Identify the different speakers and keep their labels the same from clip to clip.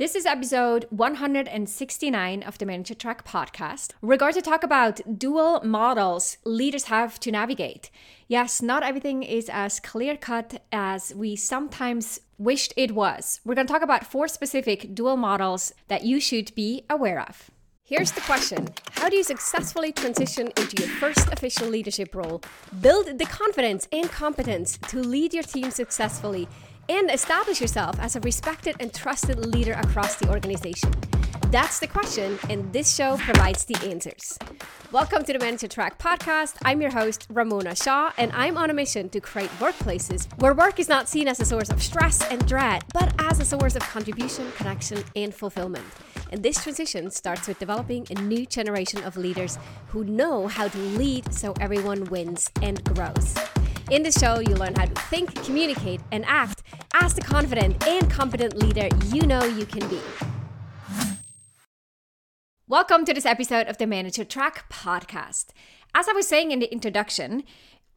Speaker 1: This is episode 169 of the Manager Track podcast. We're going to talk about dual models leaders have to navigate. Yes, not everything is as clear cut as we sometimes wished it was. We're going to talk about four specific dual models that you should be aware of.
Speaker 2: Here's the question How do you successfully transition into your first official leadership role? Build the confidence and competence to lead your team successfully and establish yourself as a respected and trusted leader across the organization? That's the question, and this show provides the answers. Welcome to the Manager Track podcast. I'm your host, Ramona Shaw, and I'm on a mission to create workplaces where work is not seen as a source of stress and dread, but as a source of contribution, connection, and fulfillment. And this transition starts with developing a new generation of leaders who know how to lead so everyone wins and grows. In the show, you learn how to think, communicate, and act as the confident and competent leader you know you can be.
Speaker 1: Welcome to this episode of the Manager Track podcast. As I was saying in the introduction,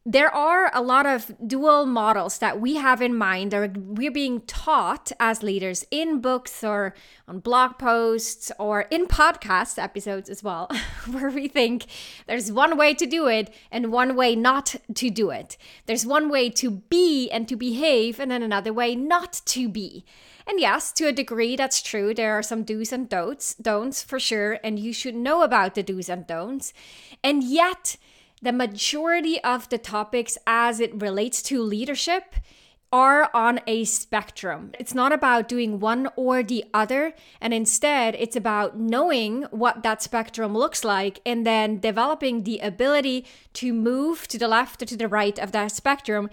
Speaker 1: there are a lot of dual models that we have in mind. Or we're being taught as leaders in books or on blog posts or in podcast episodes as well where we think there's one way to do it and one way not to do it. There's one way to be and to behave and then another way not to be. And yes to a degree that's true. There are some do's and don'ts don'ts for sure and you should know about the do's and don'ts. And yet the majority of the topics as it relates to leadership are on a spectrum. It's not about doing one or the other, and instead, it's about knowing what that spectrum looks like and then developing the ability to move to the left or to the right of that spectrum,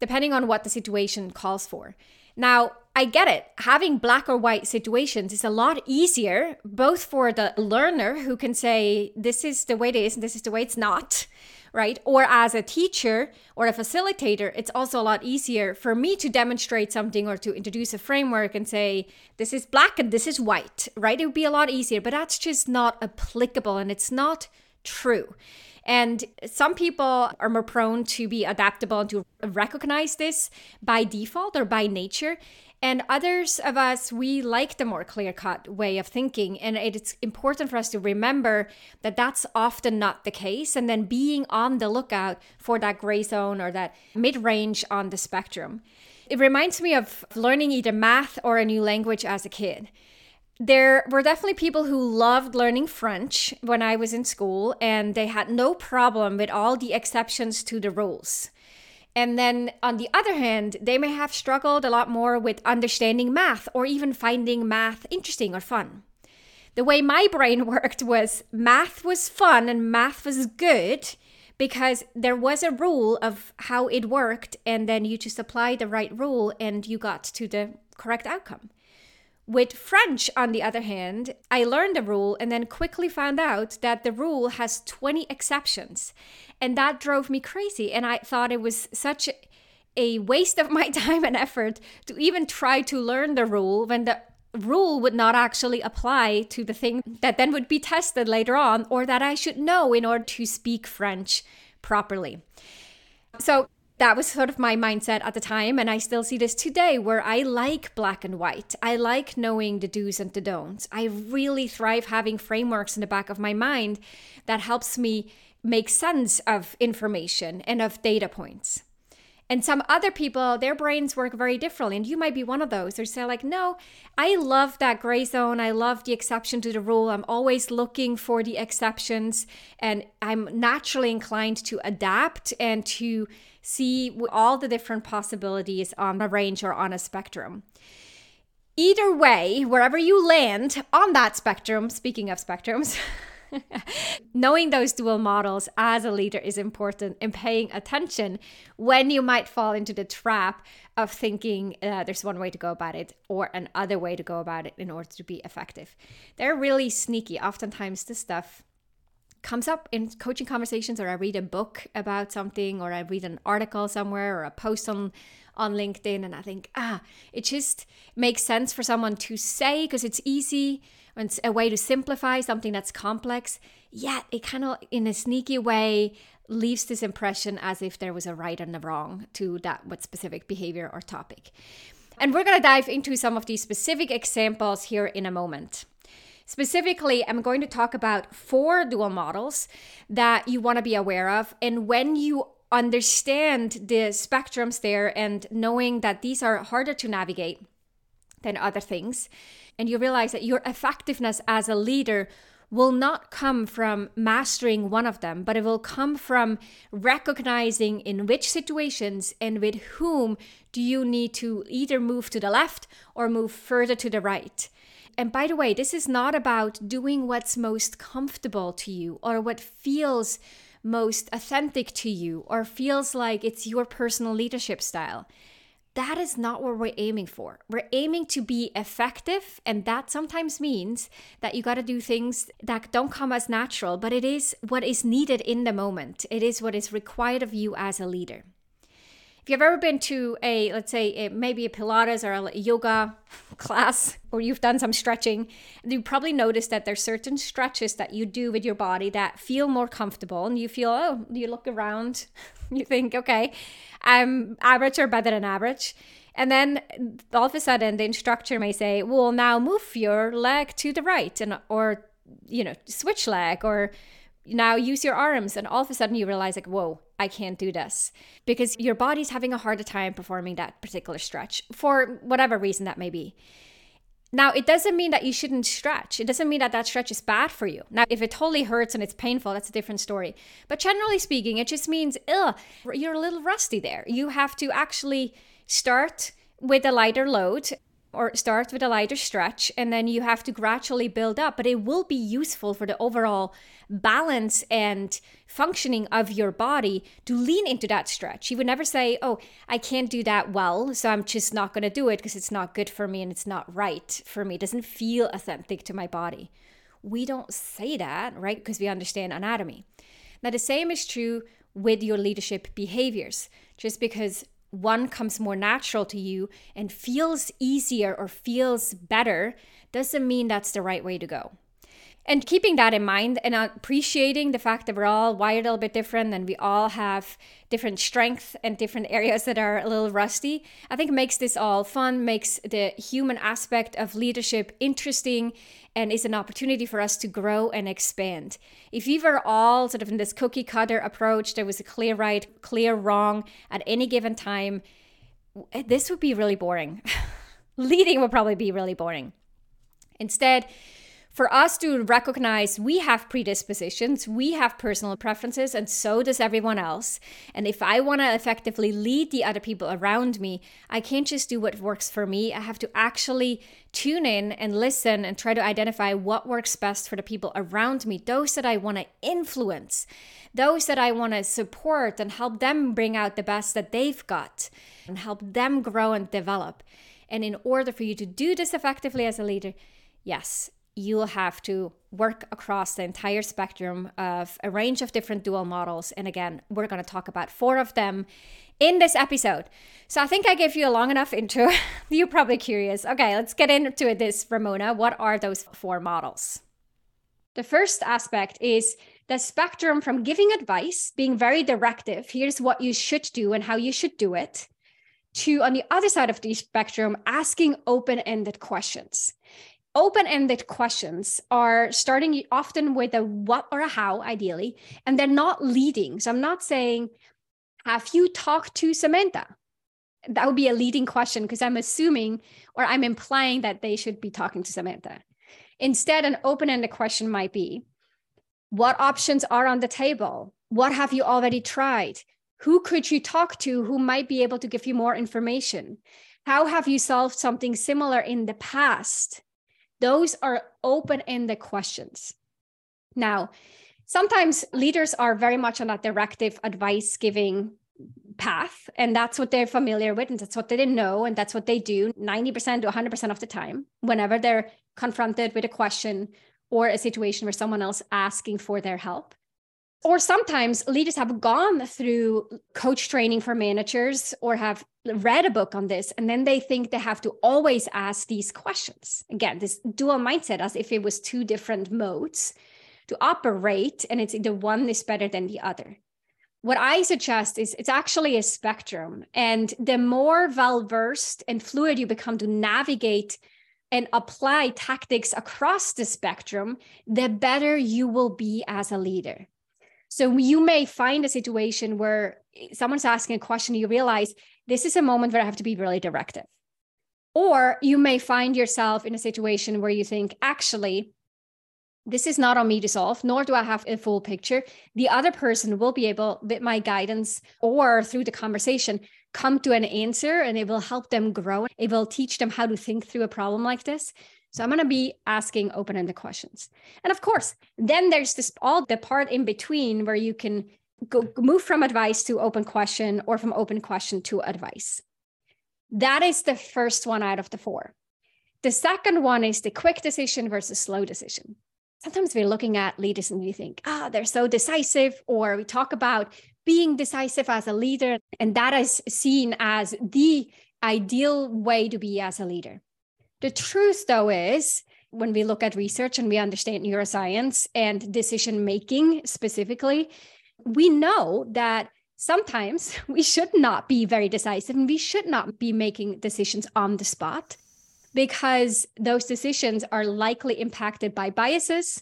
Speaker 1: depending on what the situation calls for. Now, I get it. Having black or white situations is a lot easier, both for the learner who can say, this is the way it is and this is the way it's not, right? Or as a teacher or a facilitator, it's also a lot easier for me to demonstrate something or to introduce a framework and say, this is black and this is white, right? It would be a lot easier, but that's just not applicable and it's not true. And some people are more prone to be adaptable and to recognize this by default or by nature. And others of us, we like the more clear cut way of thinking. And it's important for us to remember that that's often not the case. And then being on the lookout for that gray zone or that mid range on the spectrum. It reminds me of learning either math or a new language as a kid. There were definitely people who loved learning French when I was in school, and they had no problem with all the exceptions to the rules. And then on the other hand, they may have struggled a lot more with understanding math or even finding math interesting or fun. The way my brain worked was math was fun and math was good because there was a rule of how it worked, and then you just applied the right rule and you got to the correct outcome. With French, on the other hand, I learned the rule and then quickly found out that the rule has 20 exceptions. And that drove me crazy. And I thought it was such a waste of my time and effort to even try to learn the rule when the rule would not actually apply to the thing that then would be tested later on or that I should know in order to speak French properly. So that was sort of my mindset at the time and i still see this today where i like black and white. I like knowing the do's and the don'ts. I really thrive having frameworks in the back of my mind that helps me make sense of information and of data points and some other people, their brains work very differently. And you might be one of those. They're say like, no, I love that gray zone. I love the exception to the rule. I'm always looking for the exceptions. And I'm naturally inclined to adapt and to see all the different possibilities on a range or on a spectrum. Either way, wherever you land on that spectrum, speaking of spectrums, Knowing those dual models as a leader is important in paying attention when you might fall into the trap of thinking uh, there's one way to go about it or another way to go about it in order to be effective. They're really sneaky. Oftentimes, this stuff comes up in coaching conversations or I read a book about something or I read an article somewhere or a post on on LinkedIn and I think ah it just makes sense for someone to say because it's easy and it's a way to simplify something that's complex, yet it kind of, in a sneaky way, leaves this impression as if there was a right and a wrong to that what specific behavior or topic. And we're going to dive into some of these specific examples here in a moment. Specifically, I'm going to talk about four dual models that you want to be aware of. And when you understand the spectrums there and knowing that these are harder to navigate than other things, and you realize that your effectiveness as a leader will not come from mastering one of them, but it will come from recognizing in which situations and with whom do you need to either move to the left or move further to the right. And by the way, this is not about doing what's most comfortable to you or what feels most authentic to you or feels like it's your personal leadership style that is not what we're aiming for. We're aiming to be effective, and that sometimes means that you got to do things that don't come as natural, but it is what is needed in the moment. It is what is required of you as a leader. If you've ever been to a, let's say, a, maybe a Pilates or a yoga class, or you've done some stretching, you probably noticed that there's certain stretches that you do with your body that feel more comfortable, and you feel, oh, you look around, you think, okay, I'm average or better than average. And then all of a sudden, the instructor may say, well, now move your leg to the right, and or you know, switch leg, or now use your arms and all of a sudden you realize like whoa i can't do this. Because your body's having a harder time performing that particular stretch for whatever reason that may be. Now it doesn't mean that you shouldn't stretch. It doesn't mean that that stretch is bad for you. Now if it totally hurts and it's painful that's a different story. But generally speaking it just means ugh, you're a little rusty there. You have to actually start with a lighter load or start with a lighter stretch and then you have to gradually build up but it will be useful for the overall balance and functioning of your body to lean into that stretch. You would never say oh i can't do that well so i'm just not going to do it because it's not good for me and it's not right for me. It doesn't feel authentic to my body. We don't say that right? Because we understand anatomy. Now the same is true with your leadership behaviors. Just because one comes more natural to you and feels easier or feels better doesn't mean that's the right way to go. And keeping that in mind and appreciating the fact that we're all wired a little bit different and we all have different strengths and different areas that are a little rusty, I think makes this all fun, makes the human aspect of leadership interesting, and is an opportunity for us to grow and expand. If we were all sort of in this cookie cutter approach, there was a clear right, clear wrong at any given time, this would be really boring. Leading would probably be really boring. Instead, for us to recognize we have predispositions, we have personal preferences, and so does everyone else. And if I want to effectively lead the other people around me, I can't just do what works for me. I have to actually tune in and listen and try to identify what works best for the people around me, those that I want to influence, those that I want to support and help them bring out the best that they've got and help them grow and develop. And in order for you to do this effectively as a leader, yes, you'll have to work across the entire spectrum of a range of different dual models. And again, we're going to talk about four of them in this episode. So I think I gave you a long enough intro. You're probably curious. Okay, let's get into this, Ramona. What are those four models? The first aspect is the spectrum from giving advice, being very directive, here's what you should do and how you should do it, to on the other side of the spectrum, asking open ended questions open-ended questions are starting often with a what or a how ideally and they're not leading. So i'm not saying have you talked to samantha? That would be a leading question because i'm assuming or i'm implying that they should be talking to samantha. Instead an open-ended question might be what options are on the table? What have you already tried? Who could you talk to who might be able to give you more information? How have you solved something similar in the past those are open ended questions. Now, sometimes leaders are very much on that directive advice giving path, and that's what they're familiar with, and that's what they know, and that's what they do 90% to 100% of the time whenever they're confronted with a question or a situation where someone else asking for their help or sometimes leaders have gone through coach training for managers or have read a book on this and then they think they have to always ask these questions again this dual mindset as if it was two different modes to operate and it's the one is better than the other what I suggest is it's actually a spectrum. And the more well versed and fluid you become to navigate and apply tactics across the spectrum, the better you will be as a leader. So you may find a situation where someone's asking a question, you realize this is a moment where I have to be really directive. Or you may find yourself in a situation where you think, actually, this is not on me to solve, nor do I have a full picture. The other person will be able, with my guidance or through the conversation, come to an answer and it will help them grow. It will teach them how to think through a problem like this. So I'm going to be asking open-ended questions. And of course, then there's this all the part in between where you can go move from advice to open question or from open question to advice. That is the first one out of the four. The second one is the quick decision versus slow decision sometimes we're looking at leaders and we think, ah, oh, they're so decisive, or we talk about being decisive as a leader, and that is seen as the ideal way to be as a leader. The truth, though, is when we look at research and we understand neuroscience and decision making specifically, we know that sometimes we should not be very decisive and we should not be making decisions on the spot because those decisions are likely impacted by biases,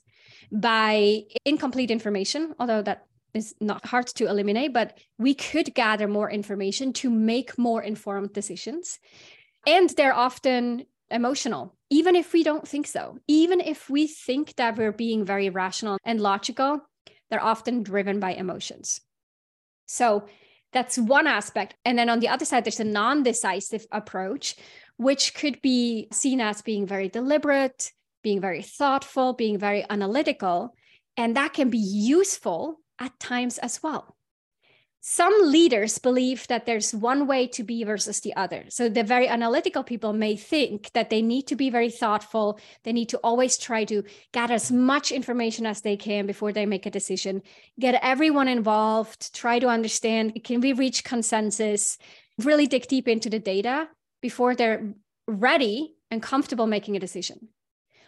Speaker 1: by incomplete information, although that is not hard to eliminate, but we could gather more information to make more informed decisions. And they're often emotional, even if we don't think so. Even if we think that we're being very rational and logical, they're often driven by emotions. So that's one aspect. And then on the other side, there's a non decisive approach, which could be seen as being very deliberate, being very thoughtful, being very analytical. And that can be useful at times as well. Some leaders believe that there's one way to be versus the other. So the very analytical people may think that they need to be very thoughtful. They need to always try to gather as much information as they can before they make a decision, get everyone involved, try to understand can we reach consensus, really dig deep into the data before they're ready and comfortable making a decision.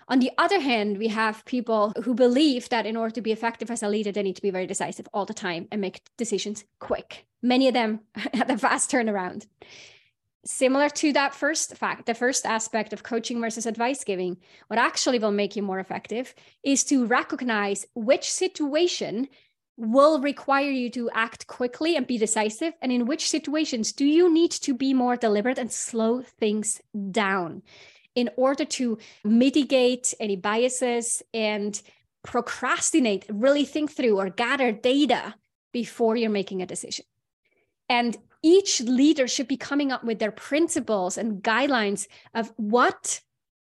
Speaker 1: On the other hand, we have people who believe that in order to be effective as a leader, they need to be very decisive all the time and make decisions quick. Many of them have a fast turnaround. Similar to that first fact, the first aspect of coaching versus advice giving, what actually will make you more effective is to recognize which situation will require you to act quickly and be decisive? And in which situations do you need to be more deliberate and slow things down in order to mitigate any biases and procrastinate, really think through or gather data before you're making a decision? And each leader should be coming up with their principles and guidelines of what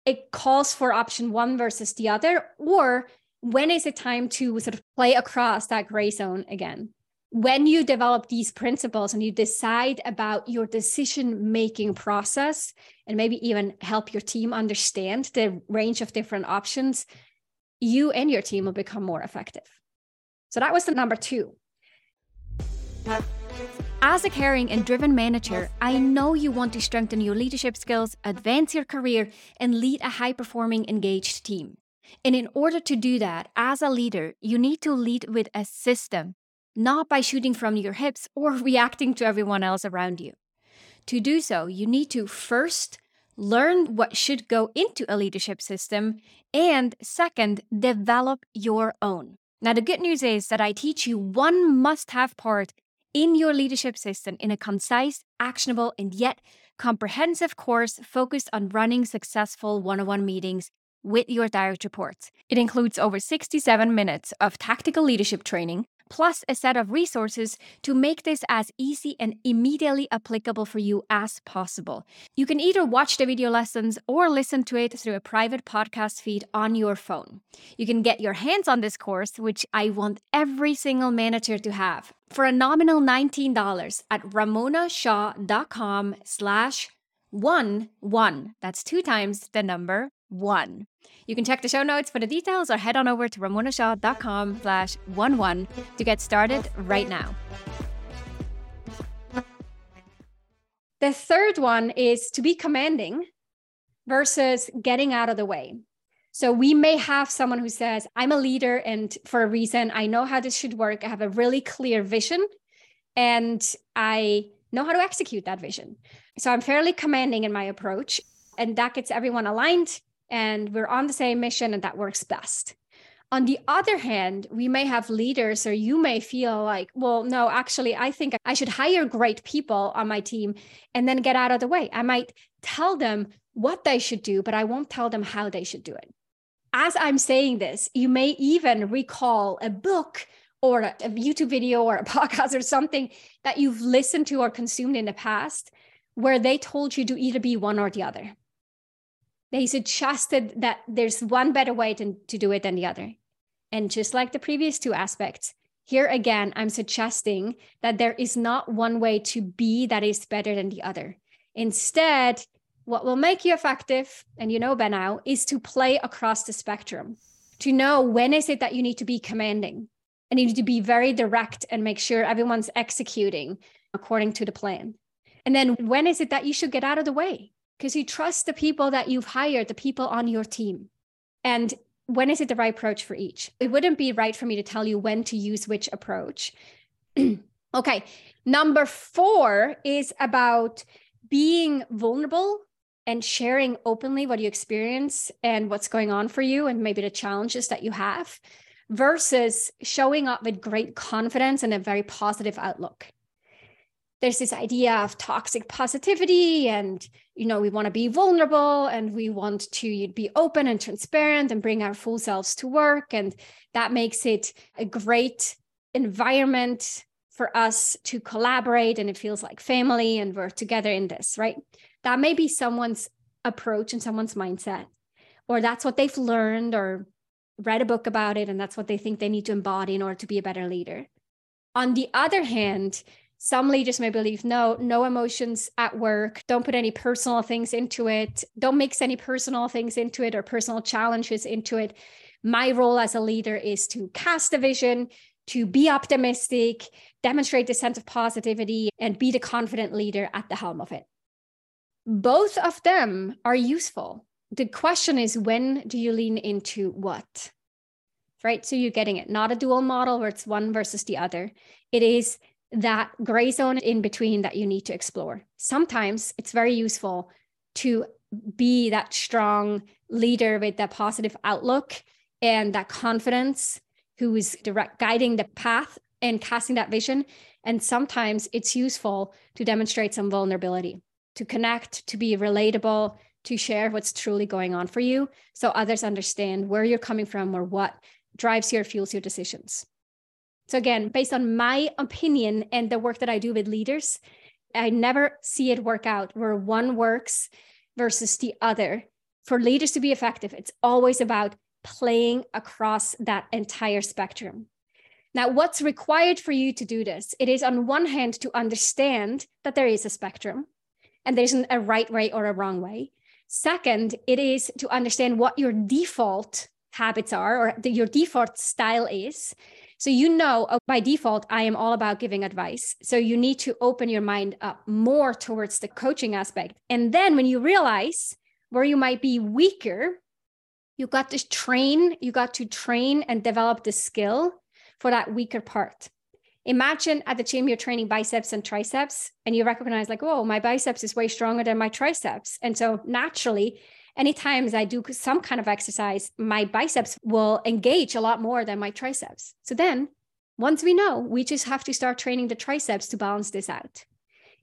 Speaker 1: it calls for option one versus the other, or when is it time to sort of play across that gray zone again? When you develop these principles and you decide about your decision making process and maybe even help your team understand the range of different options, you and your team will become more effective. So that was the number two. As a caring and driven manager, I know you want to strengthen your leadership skills, advance your career, and lead a high performing, engaged team. And in order to do that, as a leader, you need to lead with a system, not by shooting from your hips or reacting to everyone else around you. To do so, you need to first learn what should go into a leadership system, and second, develop your own. Now, the good news is that I teach you one must have part in your leadership system in a concise, actionable, and yet comprehensive course focused on running successful one on one meetings with your direct reports. It includes over 67 minutes of tactical leadership training, plus a set of resources to make this as easy and immediately applicable for you as possible. You can either watch the video lessons or listen to it through a private podcast feed on your phone. You can get your hands on this course, which I want every single manager to have, for a nominal $19 at ramonashaw.com slash one one. That's two times the number one. You can check the show notes for the details or head on over to ramonashaw.com slash one one to get started right now. The third one is to be commanding versus getting out of the way. So we may have someone who says, I'm a leader and for a reason, I know how this should work. I have a really clear vision and I know how to execute that vision. So I'm fairly commanding in my approach, and that gets everyone aligned, and we're on the same mission, and that works best. On the other hand, we may have leaders, or you may feel like, well, no, actually, I think I should hire great people on my team and then get out of the way. I might tell them what they should do, but I won't tell them how they should do it. As I'm saying this, you may even recall a book or a, YouTube video or a podcast or something that you've listened to or consumed in the past where they told you to either be one or the other. They suggested that there's one better way to, to do it than the other. And just like the previous two aspects, here again, I'm suggesting that there is not one way to be that is better than the other. Instead, what will make you effective, and you know by now, is to play across the spectrum, to know when is it that you need to be commanding and you need to be very direct and make sure everyone's executing according to the plan. And then when is it that you should get out of the way? Because you trust the people that you've hired, the people on your team. And when is it the right approach for each? It wouldn't be right for me to tell you when to use which approach. okay. Number four is about being vulnerable and sharing openly what you experience and what's going on for you and maybe the challenges that you have versus showing up with great confidence and a very positive outlook there's this idea of toxic positivity and you know we want to be vulnerable and we want to be open and transparent and bring our full selves to work and that makes it a great environment for us to collaborate and it feels like family and we're together in this right that may be someone's approach and someone's mindset or that's what they've learned or read a book about it and that's what they think they need to embody in order to be a better leader. On the other hand, some leaders may believe no, no emotions at work. Don't put any personal things into it. Don't mix any personal things into it or personal challenges into it. My role as a leader is to cast a vision, to be optimistic, demonstrate the sense of positivity, and be the confident leader at the helm of it. Both of them are useful the question is when do you lean into what? Right. So you're getting it, not a dual model where it's one versus the other. It is that gray zone in between that you need to explore. Sometimes it's very useful to be that strong leader with that positive outlook and that confidence who is direct guiding the path and casting that vision. And sometimes it's useful to demonstrate some vulnerability, to connect, to be relatable, to share what's truly going on for you so others understand where you're coming from or what drives your fuels your decisions. So again, based on my opinion and the work that I do with leaders, I never see it work out where one works versus the other. For leaders to be effective, it's always about playing across that entire spectrum. Now, what's required for you to do this? It is on one hand to understand that there is a spectrum and there isn't a right way or a wrong way. Second, it is to understand what your default habits are or the, your default style is. So you know oh, by default, I am all about giving advice. So you need to open your mind up more towards the coaching aspect. And then when you realize where you might be weaker, you got to train, you got to train and develop the skill for that weaker part imagine at the gym you're training biceps and triceps and you recognize like oh my biceps is way stronger than my triceps and so naturally anytime i do some kind of exercise my biceps will engage a lot more than my triceps. So then once we know we just have to start training the triceps to balance this out.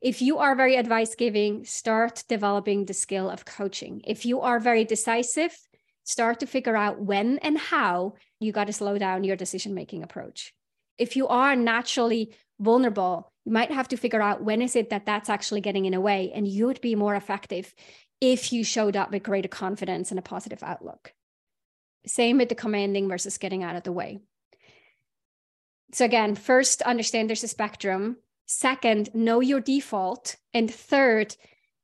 Speaker 1: If you are very advice giving start developing the skill of coaching. If you are very decisive start to figure out when and how you got to slow down your decision making approach. If you are naturally vulnerable, you might have to figure out when is it that that's actually getting in a way, and you would be more effective if you showed up with greater confidence and a positive outlook. Same with the commanding versus getting out of the way. So, again, first, understand there's a spectrum. Second, know your default. And third,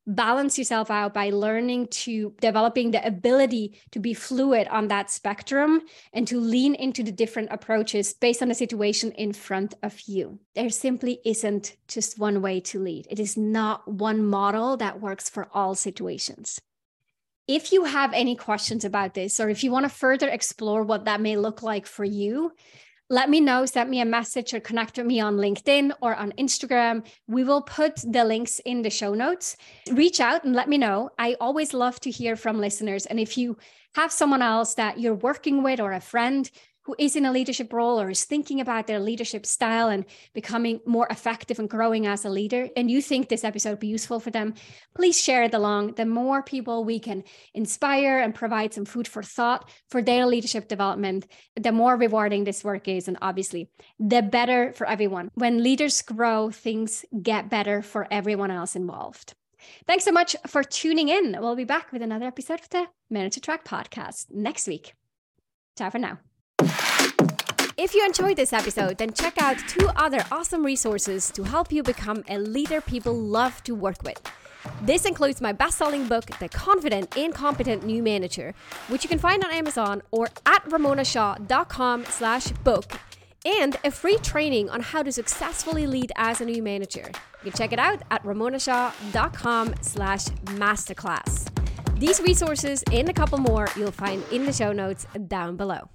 Speaker 1: balance yourself out by learning to developing the ability to be fluid on that spectrum and to lean into the different approaches based on the situation in front of you. There simply isn't just one way to lead. It is not one model that works for all situations. If you have any questions about this, or if you want to further explore what that may look like for you, let me know, send me a message or connect with me on LinkedIn or on Instagram. We will put the links in the show notes. Reach out and let me know. I always love to hear from listeners. And if you have someone else that you're working with or a friend who is in a leadership role or is thinking about their leadership style and becoming more effective and growing as a leader, and you think this episode would be useful for them, please share it along. The more people we can inspire and provide some food for thought for their leadership development, the more rewarding this work is. And obviously, the better for everyone. When leaders grow, things get better for everyone else involved. Thanks so much for tuning in. We'll be back with another episode of the Manager Track podcast next week. Ciao for now. If you enjoyed this episode, then check out two other awesome resources to help you become a leader people love to work with. This includes my best-selling book, The Confident and Competent New Manager, which you can find on Amazon or at ramonashaw.com slash book, and a free training on how to successfully lead as a new manager. You can check it out at ramonashaw.com slash masterclass. These resources and a couple more you'll find in the show notes down below.